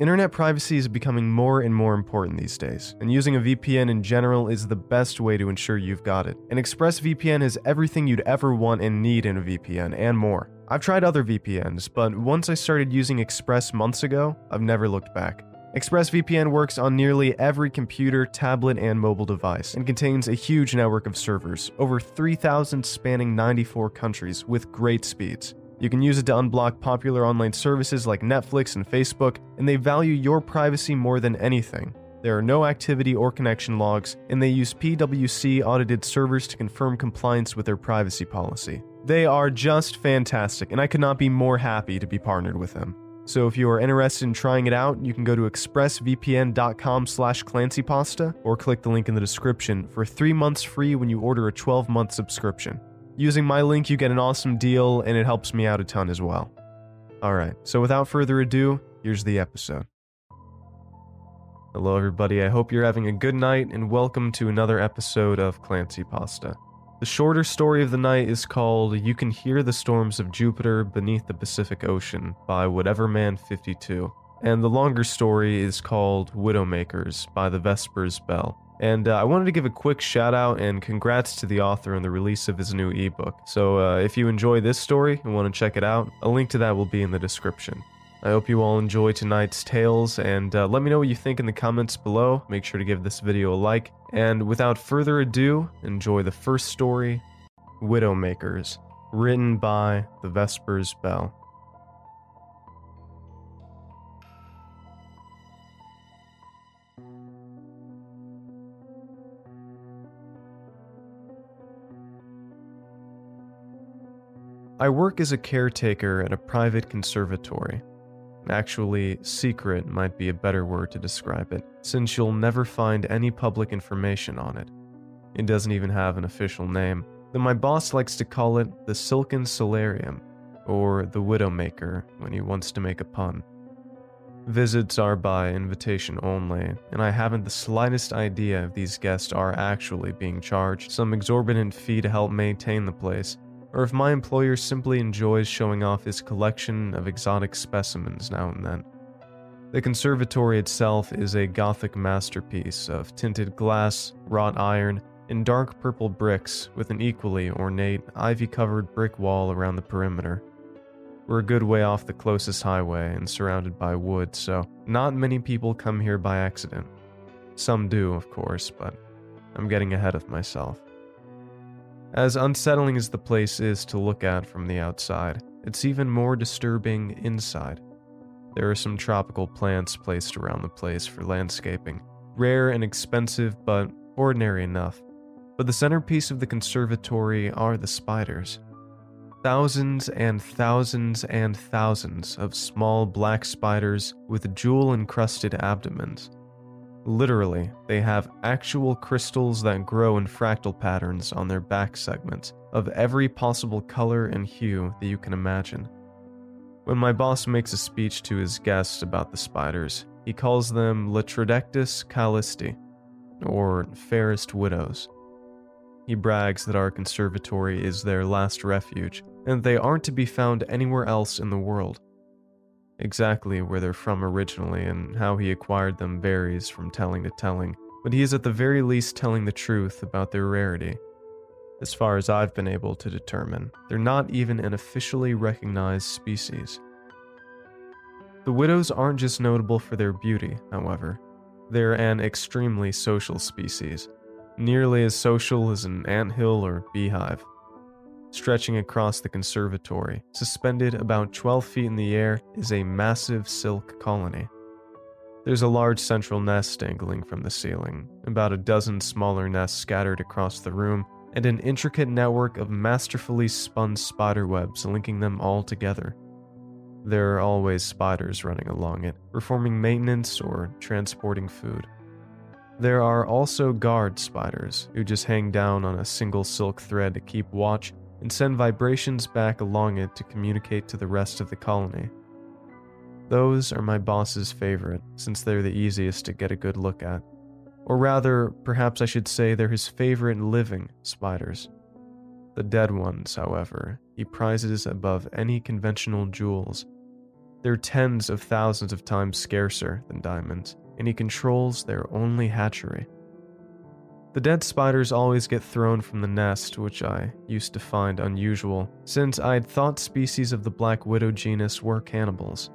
Internet privacy is becoming more and more important these days, and using a VPN in general is the best way to ensure you've got it. And ExpressVPN has everything you'd ever want and need in a VPN, and more. I've tried other VPNs, but once I started using Express months ago, I've never looked back. ExpressVPN works on nearly every computer, tablet, and mobile device, and contains a huge network of servers, over 3,000 spanning 94 countries, with great speeds. You can use it to unblock popular online services like Netflix and Facebook, and they value your privacy more than anything. There are no activity or connection logs, and they use PwC audited servers to confirm compliance with their privacy policy. They are just fantastic, and I could not be more happy to be partnered with them. So if you are interested in trying it out, you can go to expressvpn.com slash clancypasta or click the link in the description for three months free when you order a 12-month subscription. Using my link, you get an awesome deal, and it helps me out a ton as well. Alright, so without further ado, here's the episode. Hello, everybody. I hope you're having a good night, and welcome to another episode of Clancy Pasta. The shorter story of the night is called You Can Hear the Storms of Jupiter Beneath the Pacific Ocean by Whatever Man 52. And the longer story is called Widowmakers by the Vespers Bell. And uh, I wanted to give a quick shout out and congrats to the author on the release of his new ebook. So uh, if you enjoy this story and want to check it out, a link to that will be in the description. I hope you all enjoy tonight's tales and uh, let me know what you think in the comments below. Make sure to give this video a like. And without further ado, enjoy the first story Widowmakers, written by the Vespers Bell. I work as a caretaker at a private conservatory. Actually, secret might be a better word to describe it, since you'll never find any public information on it. It doesn't even have an official name, though my boss likes to call it the Silken Solarium, or the Widowmaker when he wants to make a pun. Visits are by invitation only, and I haven't the slightest idea if these guests are actually being charged some exorbitant fee to help maintain the place, or if my employer simply enjoys showing off his collection of exotic specimens now and then. The conservatory itself is a Gothic masterpiece of tinted glass, wrought iron, and dark purple bricks with an equally ornate, ivy covered brick wall around the perimeter. We're a good way off the closest highway and surrounded by wood, so not many people come here by accident. Some do, of course, but I'm getting ahead of myself. As unsettling as the place is to look at from the outside, it's even more disturbing inside. There are some tropical plants placed around the place for landscaping, rare and expensive, but ordinary enough. But the centerpiece of the conservatory are the spiders. Thousands and thousands and thousands of small black spiders with jewel encrusted abdomens. Literally, they have actual crystals that grow in fractal patterns on their back segments of every possible color and hue that you can imagine. When my boss makes a speech to his guests about the spiders, he calls them Latrodectus calisti, or fairest widows. He brags that our conservatory is their last refuge, and they aren't to be found anywhere else in the world. Exactly where they're from originally and how he acquired them varies from telling to telling, but he is at the very least telling the truth about their rarity. As far as I've been able to determine, they're not even an officially recognized species. The widows aren't just notable for their beauty, however. They're an extremely social species, nearly as social as an anthill or beehive stretching across the conservatory. Suspended about 12 feet in the air is a massive silk colony. There's a large central nest dangling from the ceiling, about a dozen smaller nests scattered across the room, and an intricate network of masterfully spun spider webs linking them all together. There are always spiders running along it, performing maintenance or transporting food. There are also guard spiders who just hang down on a single silk thread to keep watch and send vibrations back along it to communicate to the rest of the colony. Those are my boss's favorite, since they're the easiest to get a good look at. Or rather, perhaps I should say they're his favorite living spiders. The dead ones, however, he prizes above any conventional jewels. They're tens of thousands of times scarcer than diamonds, and he controls their only hatchery. The dead spiders always get thrown from the nest, which I used to find unusual, since I'd thought species of the Black Widow genus were cannibals.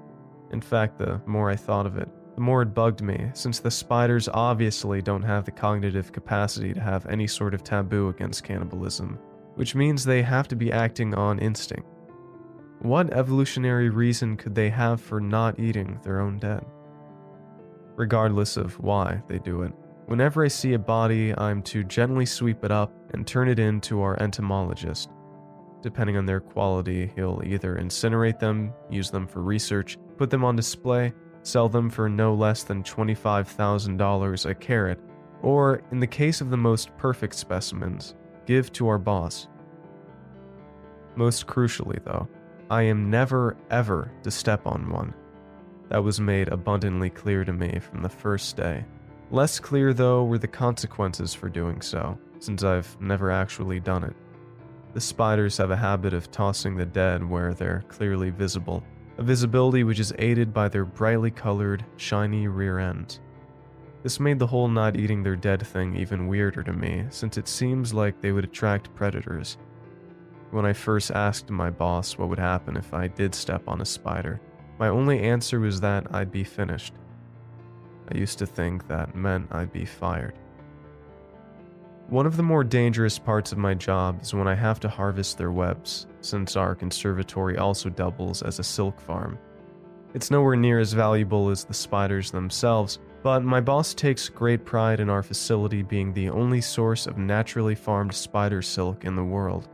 In fact, the more I thought of it, the more it bugged me, since the spiders obviously don't have the cognitive capacity to have any sort of taboo against cannibalism, which means they have to be acting on instinct. What evolutionary reason could they have for not eating their own dead? Regardless of why they do it, whenever I see a body, I'm to gently sweep it up and turn it in to our entomologist. Depending on their quality, he'll either incinerate them, use them for research, put them on display, sell them for no less than $25,000 a carat, or, in the case of the most perfect specimens, give to our boss. Most crucially, though, I am never, ever to step on one. That was made abundantly clear to me from the first day. Less clear, though, were the consequences for doing so, since I've never actually done it. The spiders have a habit of tossing the dead where they're clearly visible, a visibility which is aided by their brightly colored, shiny rear ends. This made the whole not eating their dead thing even weirder to me, since it seems like they would attract predators, when I first asked my boss what would happen if I did step on a spider, my only answer was that I'd be finished. I used to think that meant I'd be fired. One of the more dangerous parts of my job is when I have to harvest their webs, since our conservatory also doubles as a silk farm. It's nowhere near as valuable as the spiders themselves, but my boss takes great pride in our facility being the only source of naturally farmed spider silk in the world.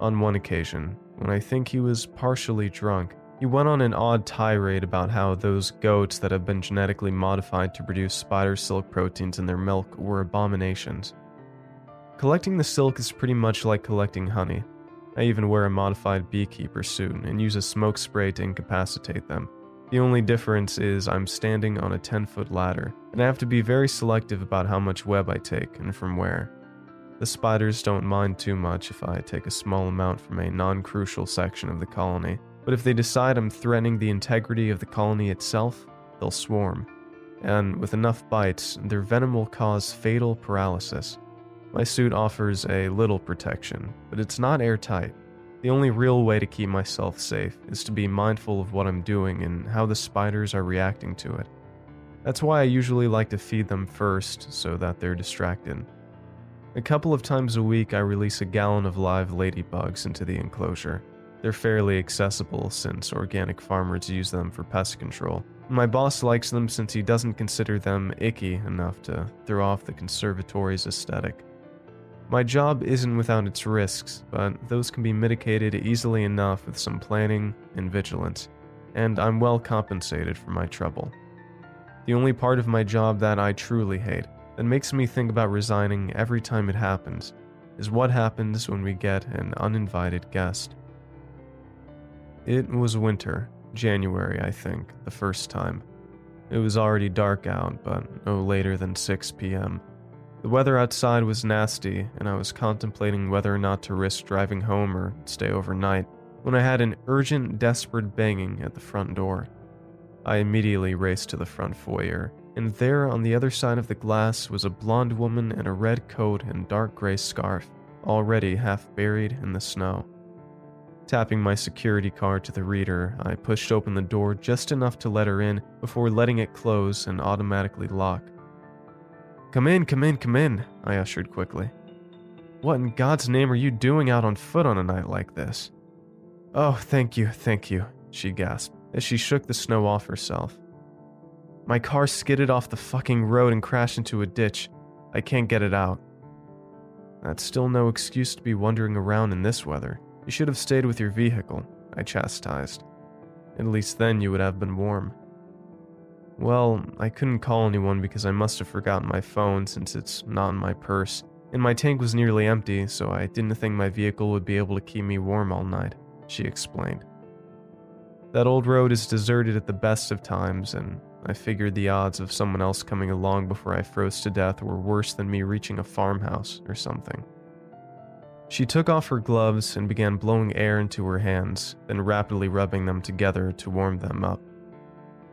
On one occasion, when I think he was partially drunk, he went on an odd tirade about how those goats that have been genetically modified to produce spider silk proteins in their milk were abominations. Collecting the silk is pretty much like collecting honey. I even wear a modified beekeeper suit and use a smoke spray to incapacitate them. The only difference is I'm standing on a 10 foot ladder, and I have to be very selective about how much web I take and from where. The spiders don't mind too much if I take a small amount from a non crucial section of the colony, but if they decide I'm threatening the integrity of the colony itself, they'll swarm. And with enough bites, their venom will cause fatal paralysis. My suit offers a little protection, but it's not airtight. The only real way to keep myself safe is to be mindful of what I'm doing and how the spiders are reacting to it. That's why I usually like to feed them first so that they're distracted. A couple of times a week, I release a gallon of live ladybugs into the enclosure. They're fairly accessible since organic farmers use them for pest control. My boss likes them since he doesn't consider them icky enough to throw off the conservatory's aesthetic. My job isn't without its risks, but those can be mitigated easily enough with some planning and vigilance, and I'm well compensated for my trouble. The only part of my job that I truly hate that makes me think about resigning every time it happens is what happens when we get an uninvited guest. It was winter, January, I think, the first time. It was already dark out, but no later than 6 p.m. The weather outside was nasty, and I was contemplating whether or not to risk driving home or stay overnight when I had an urgent, desperate banging at the front door. I immediately raced to the front foyer and there on the other side of the glass was a blonde woman in a red coat and dark gray scarf, already half buried in the snow. Tapping my security card to the reader, I pushed open the door just enough to let her in before letting it close and automatically lock. Come in, come in, come in, I ushered quickly. What in God's name are you doing out on foot on a night like this? Oh, thank you, thank you, she gasped as she shook the snow off herself. My car skidded off the fucking road and crashed into a ditch. I can't get it out. That's still no excuse to be wandering around in this weather. You should have stayed with your vehicle, I chastised. At least then you would have been warm. Well, I couldn't call anyone because I must have forgotten my phone since it's not in my purse, and my tank was nearly empty, so I didn't think my vehicle would be able to keep me warm all night, she explained. That old road is deserted at the best of times, and I figured the odds of someone else coming along before I froze to death were worse than me reaching a farmhouse or something. She took off her gloves and began blowing air into her hands, then rapidly rubbing them together to warm them up.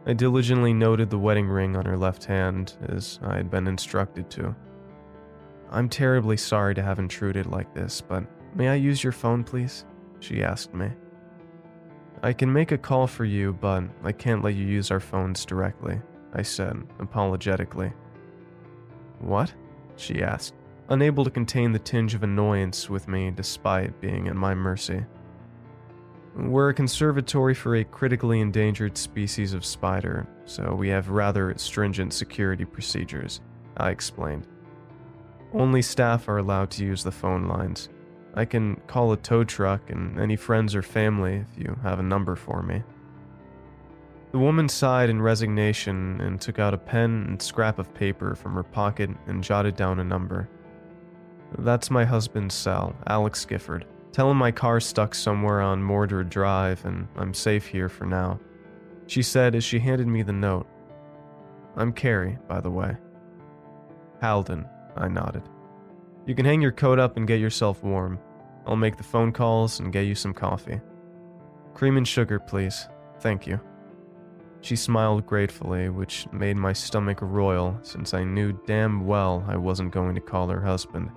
I diligently noted the wedding ring on her left hand, as I had been instructed to. I'm terribly sorry to have intruded like this, but may I use your phone, please? She asked me. I can make a call for you, but I can't let you use our phones directly, I said, apologetically. What? She asked, unable to contain the tinge of annoyance with me despite being at my mercy. We're a conservatory for a critically endangered species of spider, so we have rather stringent security procedures, I explained. Only staff are allowed to use the phone lines. I can call a tow truck and any friends or family if you have a number for me. The woman sighed in resignation and took out a pen and scrap of paper from her pocket and jotted down a number. That's my husband's cell, Alex Gifford. Tell him my car's stuck somewhere on Mordred Drive and I'm safe here for now. She said as she handed me the note. I'm Carrie, by the way. Halden, I nodded. You can hang your coat up and get yourself warm. I'll make the phone calls and get you some coffee. Cream and sugar, please. Thank you. She smiled gratefully, which made my stomach roil since I knew damn well I wasn't going to call her husband.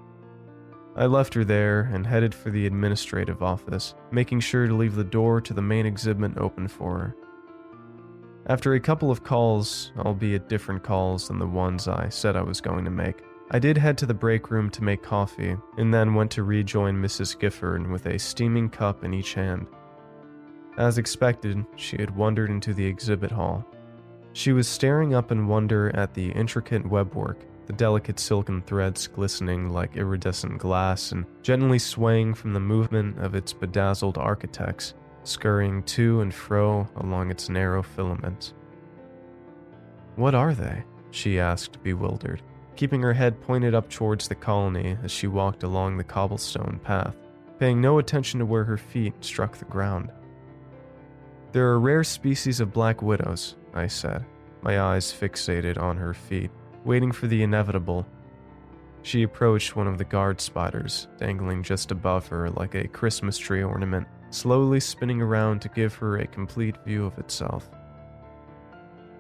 I left her there and headed for the administrative office, making sure to leave the door to the main exhibit open for her. After a couple of calls, albeit different calls than the ones I said I was going to make, I did head to the break room to make coffee, and then went to rejoin Mrs. Gifford with a steaming cup in each hand. As expected, she had wandered into the exhibit hall. She was staring up in wonder at the intricate webwork, the delicate silken threads glistening like iridescent glass and gently swaying from the movement of its bedazzled architects, scurrying to and fro along its narrow filaments. What are they? she asked, bewildered keeping her head pointed up towards the colony as she walked along the cobblestone path, paying no attention to where her feet struck the ground. There are rare species of black widows, I said, my eyes fixated on her feet, waiting for the inevitable. She approached one of the guard spiders, dangling just above her like a Christmas tree ornament, slowly spinning around to give her a complete view of itself.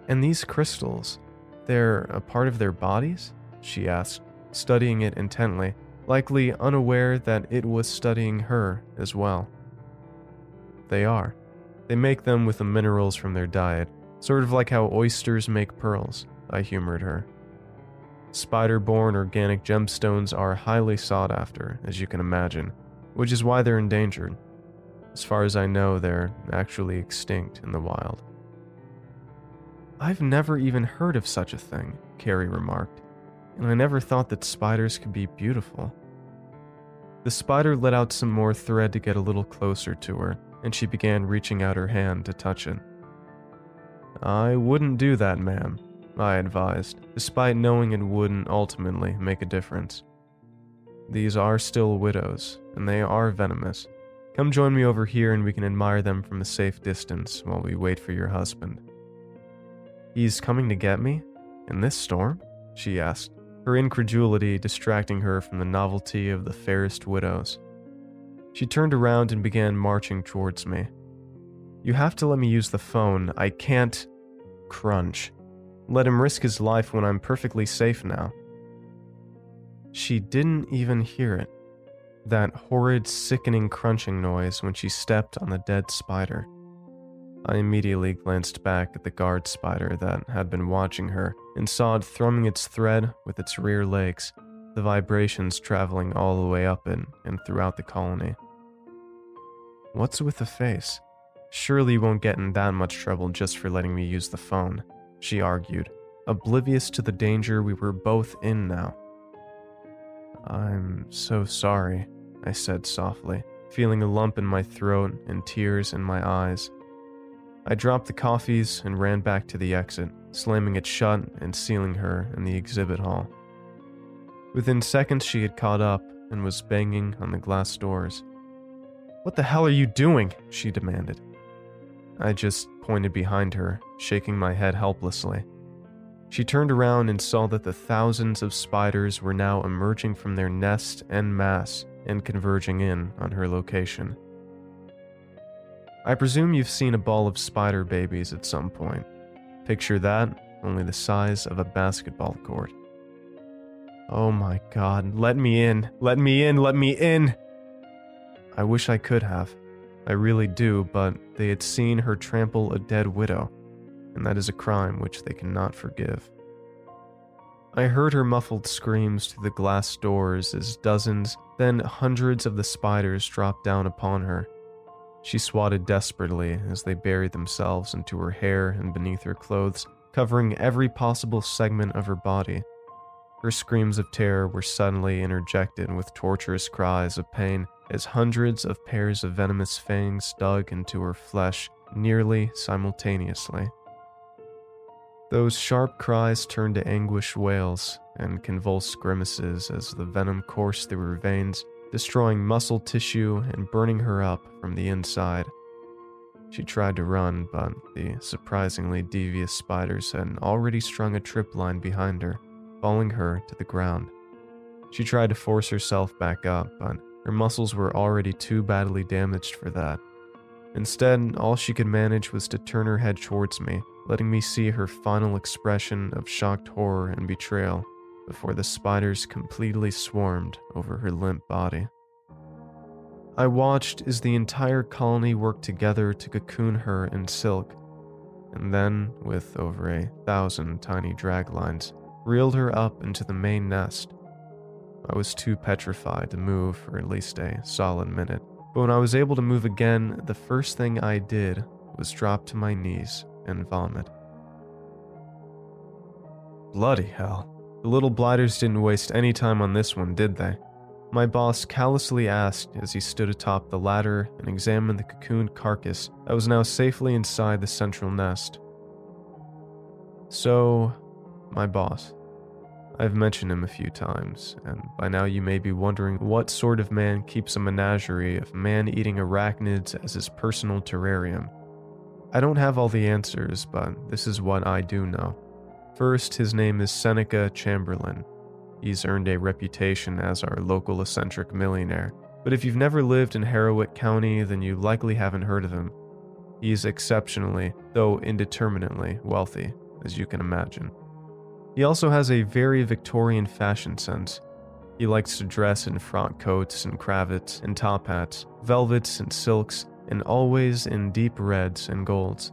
And these crystals, they're a part of their bodies? She asked, studying it intently, likely unaware that it was studying her as well. They are. They make them with the minerals from their diet, sort of like how oysters make pearls, I humored her. Spider born organic gemstones are highly sought after, as you can imagine, which is why they're endangered. As far as I know, they're actually extinct in the wild. I've never even heard of such a thing, Carrie remarked and I never thought that spiders could be beautiful. The spider let out some more thread to get a little closer to her, and she began reaching out her hand to touch it. I wouldn't do that, ma'am, I advised, despite knowing it wouldn't ultimately make a difference. These are still widows, and they are venomous. Come join me over here and we can admire them from a safe distance while we wait for your husband. He's coming to get me? In this storm? She asked her incredulity distracting her from the novelty of the fairest widows. She turned around and began marching towards me. You have to let me use the phone. I can't. Crunch. Let him risk his life when I'm perfectly safe now. She didn't even hear it. That horrid, sickening crunching noise when she stepped on the dead spider. I immediately glanced back at the guard spider that had been watching her and saw it thrumming its thread with its rear legs, the vibrations traveling all the way up and throughout the colony. What's with the face? Surely you won't get in that much trouble just for letting me use the phone, she argued, oblivious to the danger we were both in now. I'm so sorry, I said softly, feeling a lump in my throat and tears in my eyes. I dropped the coffees and ran back to the exit, slamming it shut and sealing her in the exhibit hall. Within seconds, she had caught up and was banging on the glass doors. What the hell are you doing? she demanded. I just pointed behind her, shaking my head helplessly. She turned around and saw that the thousands of spiders were now emerging from their nest en masse and converging in on her location. I presume you've seen a ball of spider babies at some point. Picture that, only the size of a basketball court. Oh my god, let me in, let me in, let me in! I wish I could have. I really do, but they had seen her trample a dead widow, and that is a crime which they cannot forgive. I heard her muffled screams through the glass doors as dozens, then hundreds of the spiders dropped down upon her. She swatted desperately as they buried themselves into her hair and beneath her clothes, covering every possible segment of her body. Her screams of terror were suddenly interjected with torturous cries of pain as hundreds of pairs of venomous fangs dug into her flesh nearly simultaneously. Those sharp cries turned to anguished wails and convulsed grimaces as the venom coursed through her veins, destroying muscle tissue and burning her up from the inside. She tried to run, but the surprisingly devious spiders had already strung a trip line behind her, falling her to the ground. She tried to force herself back up, but her muscles were already too badly damaged for that. Instead, all she could manage was to turn her head towards me, letting me see her final expression of shocked horror and betrayal before the spiders completely swarmed over her limp body. I watched as the entire colony worked together to cocoon her in silk, and then, with over a thousand tiny drag lines, reeled her up into the main nest, I was too petrified to move for at least a solid minute. But when I was able to move again, the first thing I did was drop to my knees and vomit. Bloody hell. The little blighters didn't waste any time on this one, did they? My boss callously asked as he stood atop the ladder and examined the cocooned carcass that was now safely inside the central nest. So, my boss. I've mentioned him a few times, and by now you may be wondering what sort of man keeps a menagerie of man eating arachnids as his personal terrarium. I don't have all the answers, but this is what I do know. First, his name is Seneca Chamberlain. He's earned a reputation as our local eccentric millionaire, but if you've never lived in Harrowit County, then you likely haven't heard of him. He's exceptionally, though indeterminately, wealthy, as you can imagine. He also has a very Victorian fashion sense. He likes to dress in frock coats and cravats and top hats, velvets and silks, and always in deep reds and golds.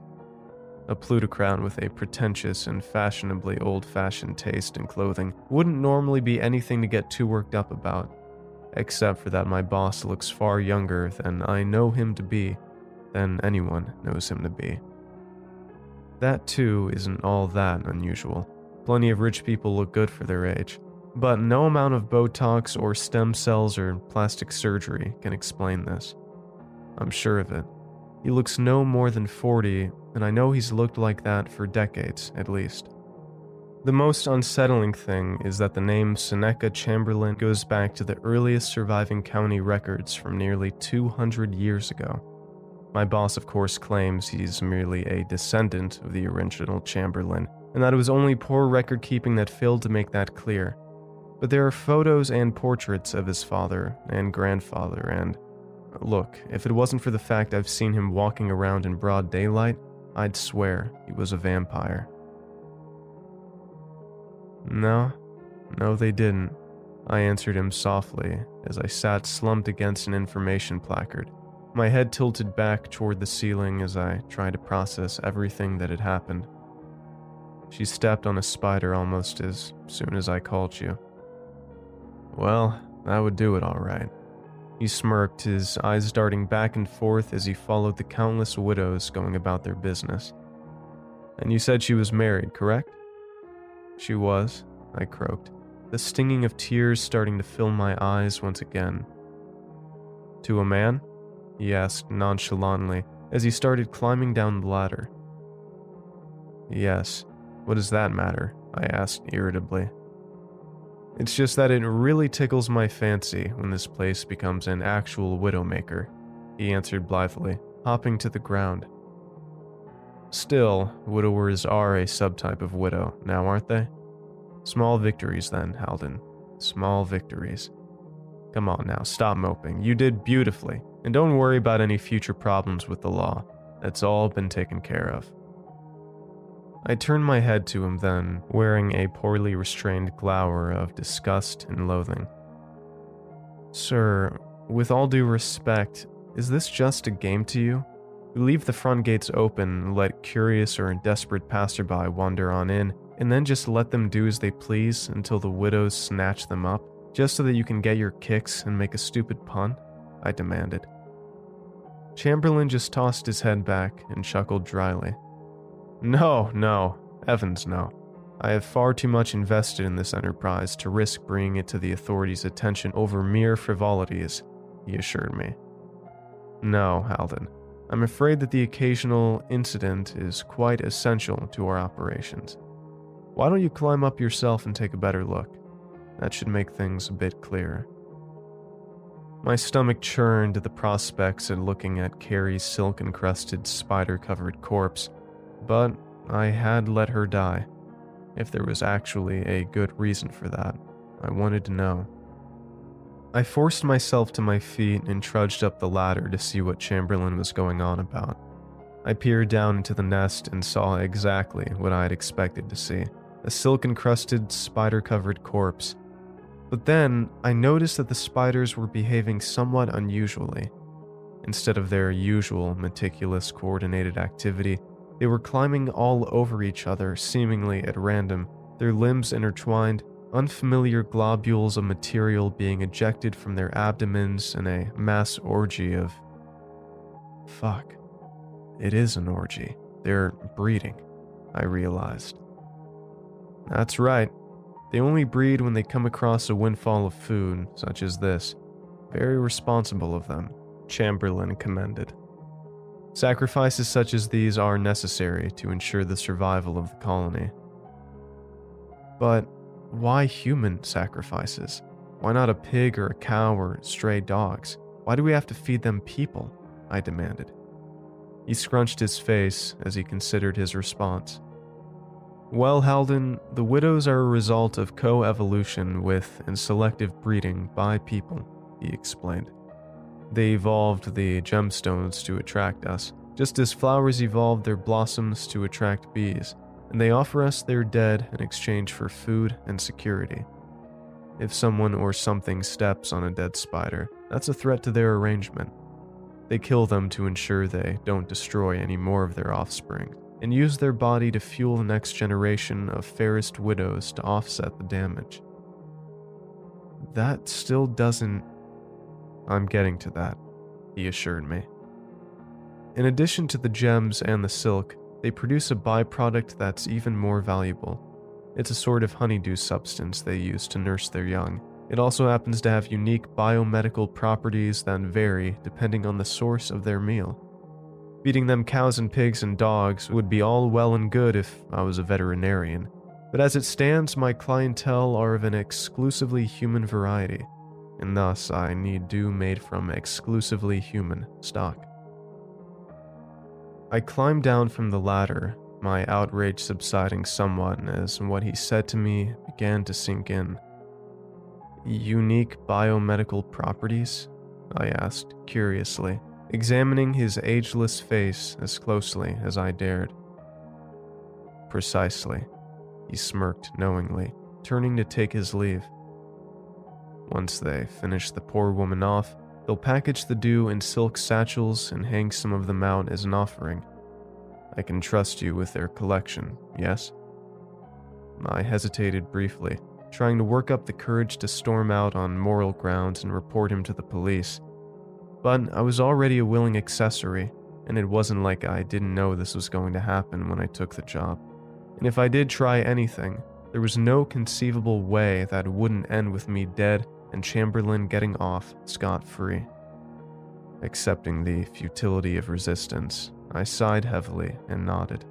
A plutocrat with a pretentious and fashionably old fashioned taste in clothing wouldn't normally be anything to get too worked up about, except for that my boss looks far younger than I know him to be, than anyone knows him to be. That, too, isn't all that unusual. Plenty of rich people look good for their age. But no amount of Botox or stem cells or plastic surgery can explain this. I'm sure of it. He looks no more than 40, and I know he's looked like that for decades, at least. The most unsettling thing is that the name Seneca Chamberlain goes back to the earliest surviving county records from nearly 200 years ago. My boss, of course, claims he's merely a descendant of the original Chamberlain and that it was only poor record keeping that failed to make that clear. But there are photos and portraits of his father and grandfather, and look, if it wasn't for the fact I've seen him walking around in broad daylight, I'd swear he was a vampire. No, no, they didn't. I answered him softly as I sat slumped against an information placard, my head tilted back toward the ceiling as I tried to process everything that had happened. She stepped on a spider almost as soon as I called you. Well, that would do it all right. He smirked, his eyes darting back and forth as he followed the countless widows going about their business. And you said she was married, correct? She was, I croaked, the stinging of tears starting to fill my eyes once again. To a man? He asked nonchalantly as he started climbing down the ladder. Yes, what does that matter? I asked irritably. It's just that it really tickles my fancy when this place becomes an actual widowmaker, he answered blithely, hopping to the ground. Still, widowers are a subtype of widow, now aren't they? Small victories then, Halden. Small victories. Come on now, stop moping. You did beautifully. And don't worry about any future problems with the law. That's all been taken care of. I turned my head to him then, wearing a poorly restrained glower of disgust and loathing. Sir, with all due respect, is this just a game to you? Leave the front gates open, let curious or desperate passerby wander on in, and then just let them do as they please until the widows snatch them up, just so that you can get your kicks and make a stupid pun? I demanded. Chamberlain just tossed his head back and chuckled dryly. No, no, Evans, no. I have far too much invested in this enterprise to risk bringing it to the authorities' attention over mere frivolities, he assured me. No, Halden. I'm afraid that the occasional incident is quite essential to our operations. Why don't you climb up yourself and take a better look? That should make things a bit clearer. My stomach churned at the prospects of looking at Carrie's silk encrusted, spider covered corpse, but I had let her die. If there was actually a good reason for that, I wanted to know. I forced myself to my feet and trudged up the ladder to see what Chamberlain was going on about. I peered down into the nest and saw exactly what I had expected to see a silk encrusted, spider covered corpse but then I noticed that the spiders were behaving somewhat unusually. Instead of their usual meticulous coordinated activity, they were climbing all over each other, seemingly at random, their limbs intertwined, unfamiliar globules of material being ejected from their abdomens in a mass orgy of. Fuck. It is an orgy. They're breeding, I realized. That's right, they only breed when they come across a windfall of food, such as this. Very responsible of them, Chamberlain commended. Sacrifices such as these are necessary to ensure the survival of the colony. But why human sacrifices? Why not a pig or a cow or stray dogs? Why do we have to feed them people? I demanded. He scrunched his face as he considered his response. Well, Halden, the widows are a result of co evolution with and selective breeding by people, he explained. They evolved the gemstones to attract us, just as flowers evolved their blossoms to attract bees, and they offer us their dead in exchange for food and security. If someone or something steps on a dead spider, that's a threat to their arrangement. They kill them to ensure they don't destroy any more of their offspring and use their body to fuel the next generation of fairest widows to offset the damage. That still doesn't. I'm getting to that, he assured me. In addition to the gems and the silk, they produce a byproduct that's even more valuable. It's a sort of honeydew substance they use to nurse their young. It also happens to have unique biomedical properties that vary depending on the source of their meal. Feeding them cows and pigs and dogs would be all well and good if I was a veterinarian, but as it stands, my clientele are of an exclusively human variety, and thus I need dew made from exclusively human stock. I climbed down from the ladder, my outrage subsiding somewhat as what he said to me began to sink in. Unique biomedical properties? I asked, curiously examining his ageless face as closely as I dared. Precisely, he smirked knowingly, turning to take his leave. Once they finish the poor woman off, they'll package the dew in silk satchels and hang some of them out as an offering. I can trust you with their collection, yes? I hesitated briefly, trying to work up the courage to storm out on moral grounds and report him to the police. But I was already a willing accessory, and it wasn't like I didn't know this was going to happen when I took the job. And if I did try anything, there was no conceivable way that wouldn't end with me dead and Chamberlain getting off scot free. Accepting the futility of resistance, I sighed heavily and nodded.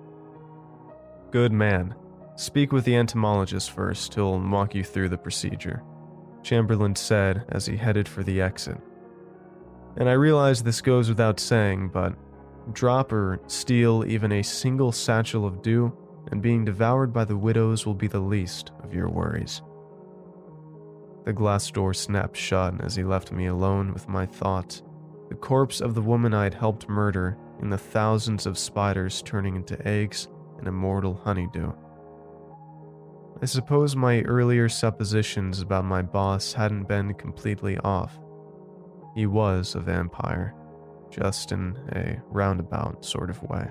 Good man. Speak with the entomologist first, he'll walk you through the procedure, Chamberlain said as he headed for the exit. And I realize this goes without saying, but Drop or steal even a single satchel of dew, and being devoured by the widows will be the least of your worries. The glass door snapped shut as he left me alone with my thoughts, the corpse of the woman I had helped murder, and the thousands of spiders turning into eggs and immortal honeydew. I suppose my earlier suppositions about my boss hadn't been completely off. He was a vampire, just in a roundabout sort of way.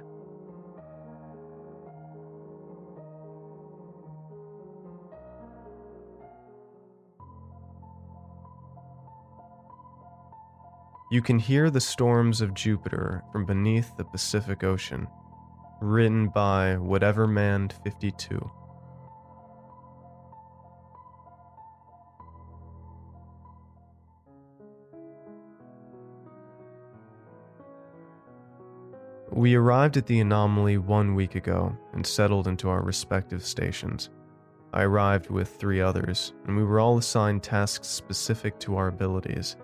You can hear the storms of Jupiter from beneath the Pacific Ocean. Written by Whatever Man 52. We arrived at the anomaly one week ago and settled into our respective stations. I arrived with three others, and we were all assigned tasks specific to our abilities.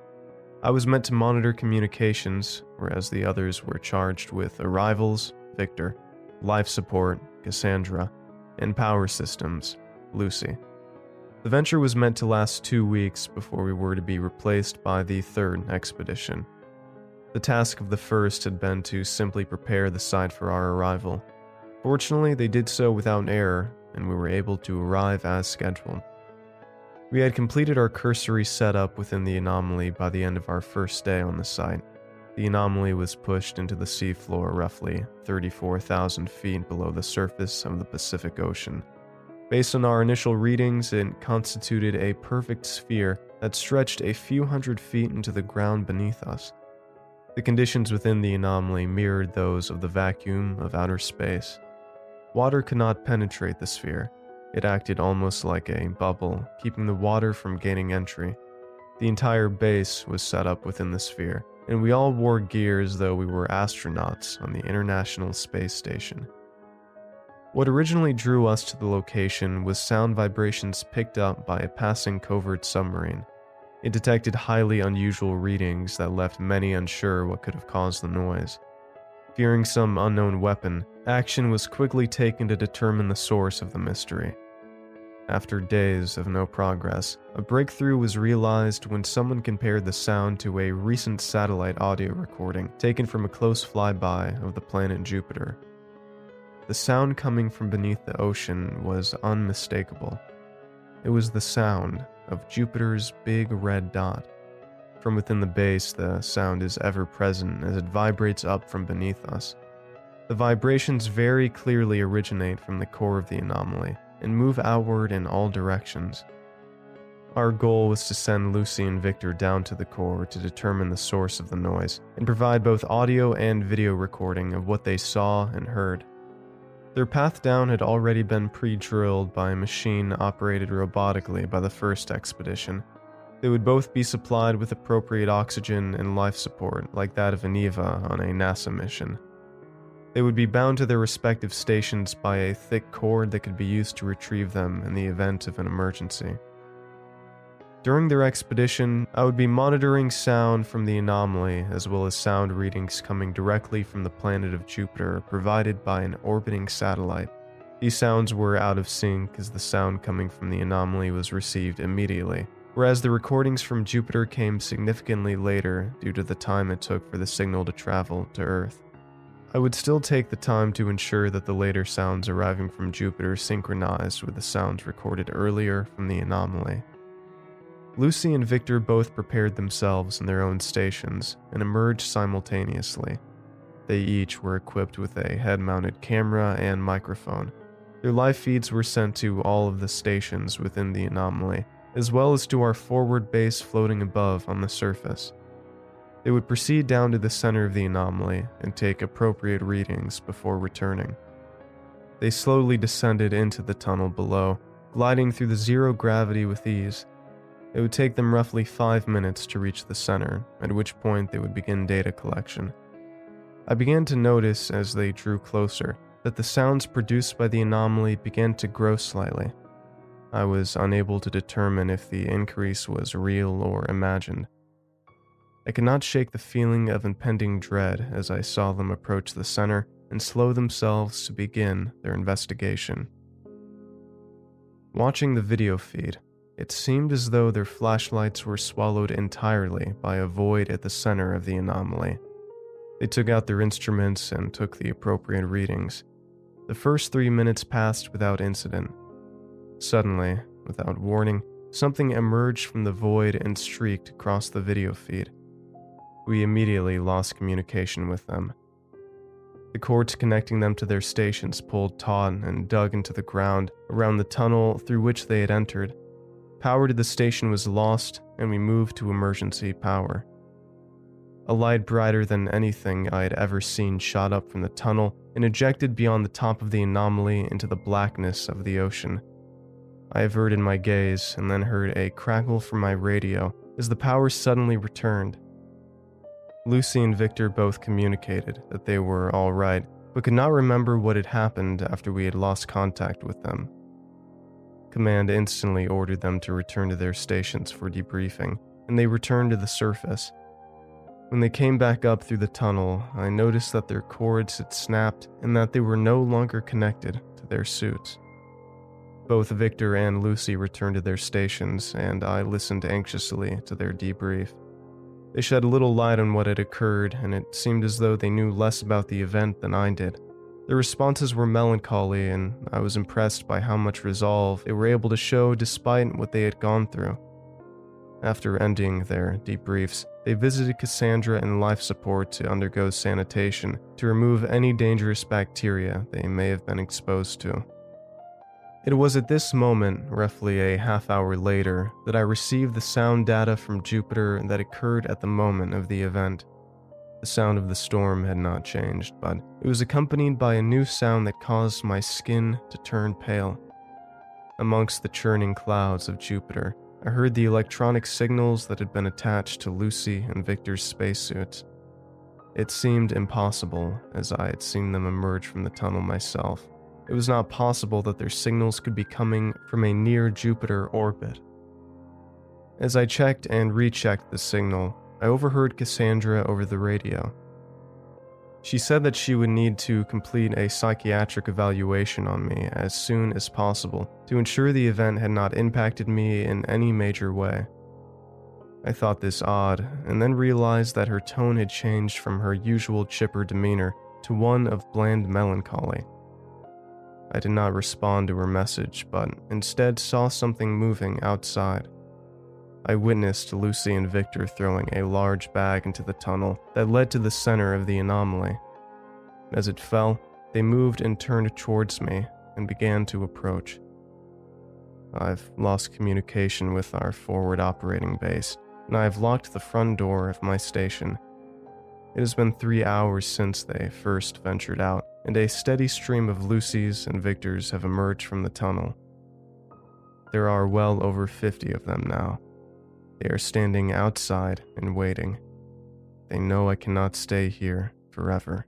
I was meant to monitor communications, whereas the others were charged with arrivals, Victor, life support, Cassandra, and power systems, Lucy. The venture was meant to last two weeks before we were to be replaced by the third expedition. The task of the first had been to simply prepare the site for our arrival. Fortunately, they did so without error, and we were able to arrive as scheduled. We had completed our cursory setup within the anomaly by the end of our first day on the site. The anomaly was pushed into the seafloor roughly 34,000 feet below the surface of the Pacific Ocean. Based on our initial readings, it constituted a perfect sphere that stretched a few hundred feet into the ground beneath us. The conditions within the anomaly mirrored those of the vacuum of outer space. Water could not penetrate the sphere, it acted almost like a bubble, keeping the water from gaining entry. The entire base was set up within the sphere, and we all wore gear as though we were astronauts on the International Space Station. What originally drew us to the location was sound vibrations picked up by a passing covert submarine. It detected highly unusual readings that left many unsure what could have caused the noise. Fearing some unknown weapon, action was quickly taken to determine the source of the mystery. After days of no progress, a breakthrough was realized when someone compared the sound to a recent satellite audio recording taken from a close flyby of the planet Jupiter. The sound coming from beneath the ocean was unmistakable. It was the sound of Jupiter's big red dot. From within the base, the sound is ever present as it vibrates up from beneath us. The vibrations very clearly originate from the core of the anomaly and move outward in all directions. Our goal was to send Lucy and Victor down to the core to determine the source of the noise and provide both audio and video recording of what they saw and heard. Their path down had already been pre drilled by a machine operated robotically by the first expedition, they would both be supplied with appropriate oxygen and life support, like that of an EVA on a NASA mission. They would be bound to their respective stations by a thick cord that could be used to retrieve them in the event of an emergency. During their expedition, I would be monitoring sound from the anomaly as well as sound readings coming directly from the planet of Jupiter provided by an orbiting satellite. These sounds were out of sync as the sound coming from the anomaly was received immediately, whereas the recordings from Jupiter came significantly later due to the time it took for the signal to travel to Earth. I would still take the time to ensure that the later sounds arriving from Jupiter synchronized with the sounds recorded earlier from the anomaly. Lucy and Victor both prepared themselves in their own stations and emerged simultaneously. They each were equipped with a head mounted camera and microphone. Their live feeds were sent to all of the stations within the anomaly as well as to our forward base floating above on the surface. They would proceed down to the center of the anomaly and take appropriate readings before returning. They slowly descended into the tunnel below, gliding through the zero gravity with ease. It would take them roughly five minutes to reach the center, at which point they would begin data collection. I began to notice as they drew closer that the sounds produced by the anomaly began to grow slightly. I was unable to determine if the increase was real or imagined. I could not shake the feeling of impending dread as I saw them approach the center and slow themselves to begin their investigation. Watching the video feed, it seemed as though their flashlights were swallowed entirely by a void at the center of the anomaly. They took out their instruments and took the appropriate readings. The first three minutes passed without incident. Suddenly, without warning, something emerged from the void and streaked across the video feed. We immediately lost communication with them. The cords connecting them to their stations pulled taut and dug into the ground around the tunnel through which they had entered. Power to the station was lost, and we moved to emergency power. A light brighter than anything I had ever seen shot up from the tunnel and ejected beyond the top of the anomaly into the blackness of the ocean. I averted my gaze and then heard a crackle from my radio as the power suddenly returned. Lucy and Victor both communicated that they were all right, but could not remember what had happened after we had lost contact with them. Command instantly ordered them to return to their stations for debriefing, and they returned to the surface. When they came back up through the tunnel, I noticed that their cords had snapped and that they were no longer connected to their suits. Both Victor and Lucy returned to their stations, and I listened anxiously to their debrief. They shed little light on what had occurred, and it seemed as though they knew less about the event than I did. Their responses were melancholy, and I was impressed by how much resolve they were able to show despite what they had gone through. After ending their debriefs, they visited Cassandra in life support to undergo sanitation to remove any dangerous bacteria they may have been exposed to. It was at this moment, roughly a half hour later, that I received the sound data from Jupiter that occurred at the moment of the event. The sound of the storm had not changed, but it was accompanied by a new sound that caused my skin to turn pale. Amongst the churning clouds of Jupiter, I heard the electronic signals that had been attached to Lucy and Victor's spacesuits. It seemed impossible, as I had seen them emerge from the tunnel myself. It was not possible that their signals could be coming from a near Jupiter orbit. As I checked and rechecked the signal, I overheard Cassandra over the radio. She said that she would need to complete a psychiatric evaluation on me as soon as possible to ensure the event had not impacted me in any major way. I thought this odd, and then realized that her tone had changed from her usual chipper demeanor to one of bland melancholy. I did not respond to her message, but instead saw something moving outside. I witnessed Lucy and Victor throwing a large bag into the tunnel that led to the center of the anomaly. As it fell, they moved and turned towards me and began to approach. I've lost communication with our forward operating base, and I have locked the front door of my station. It has been three hours since they first ventured out, and a steady stream of Lucy's and Victor's have emerged from the tunnel. There are well over 50 of them now. They are standing outside and waiting. They know I cannot stay here forever.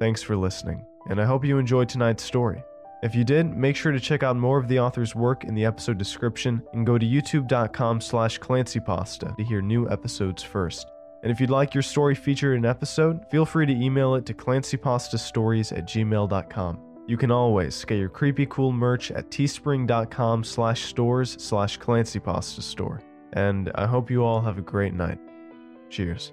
Thanks for listening, and I hope you enjoyed tonight's story. If you did, make sure to check out more of the author's work in the episode description and go to youtube.com slash clancypasta to hear new episodes first. And if you'd like your story featured in an episode, feel free to email it to clancypastastories at gmail.com. You can always get your creepy cool merch at teespring.com slash stores slash clancypasta store. And I hope you all have a great night. Cheers.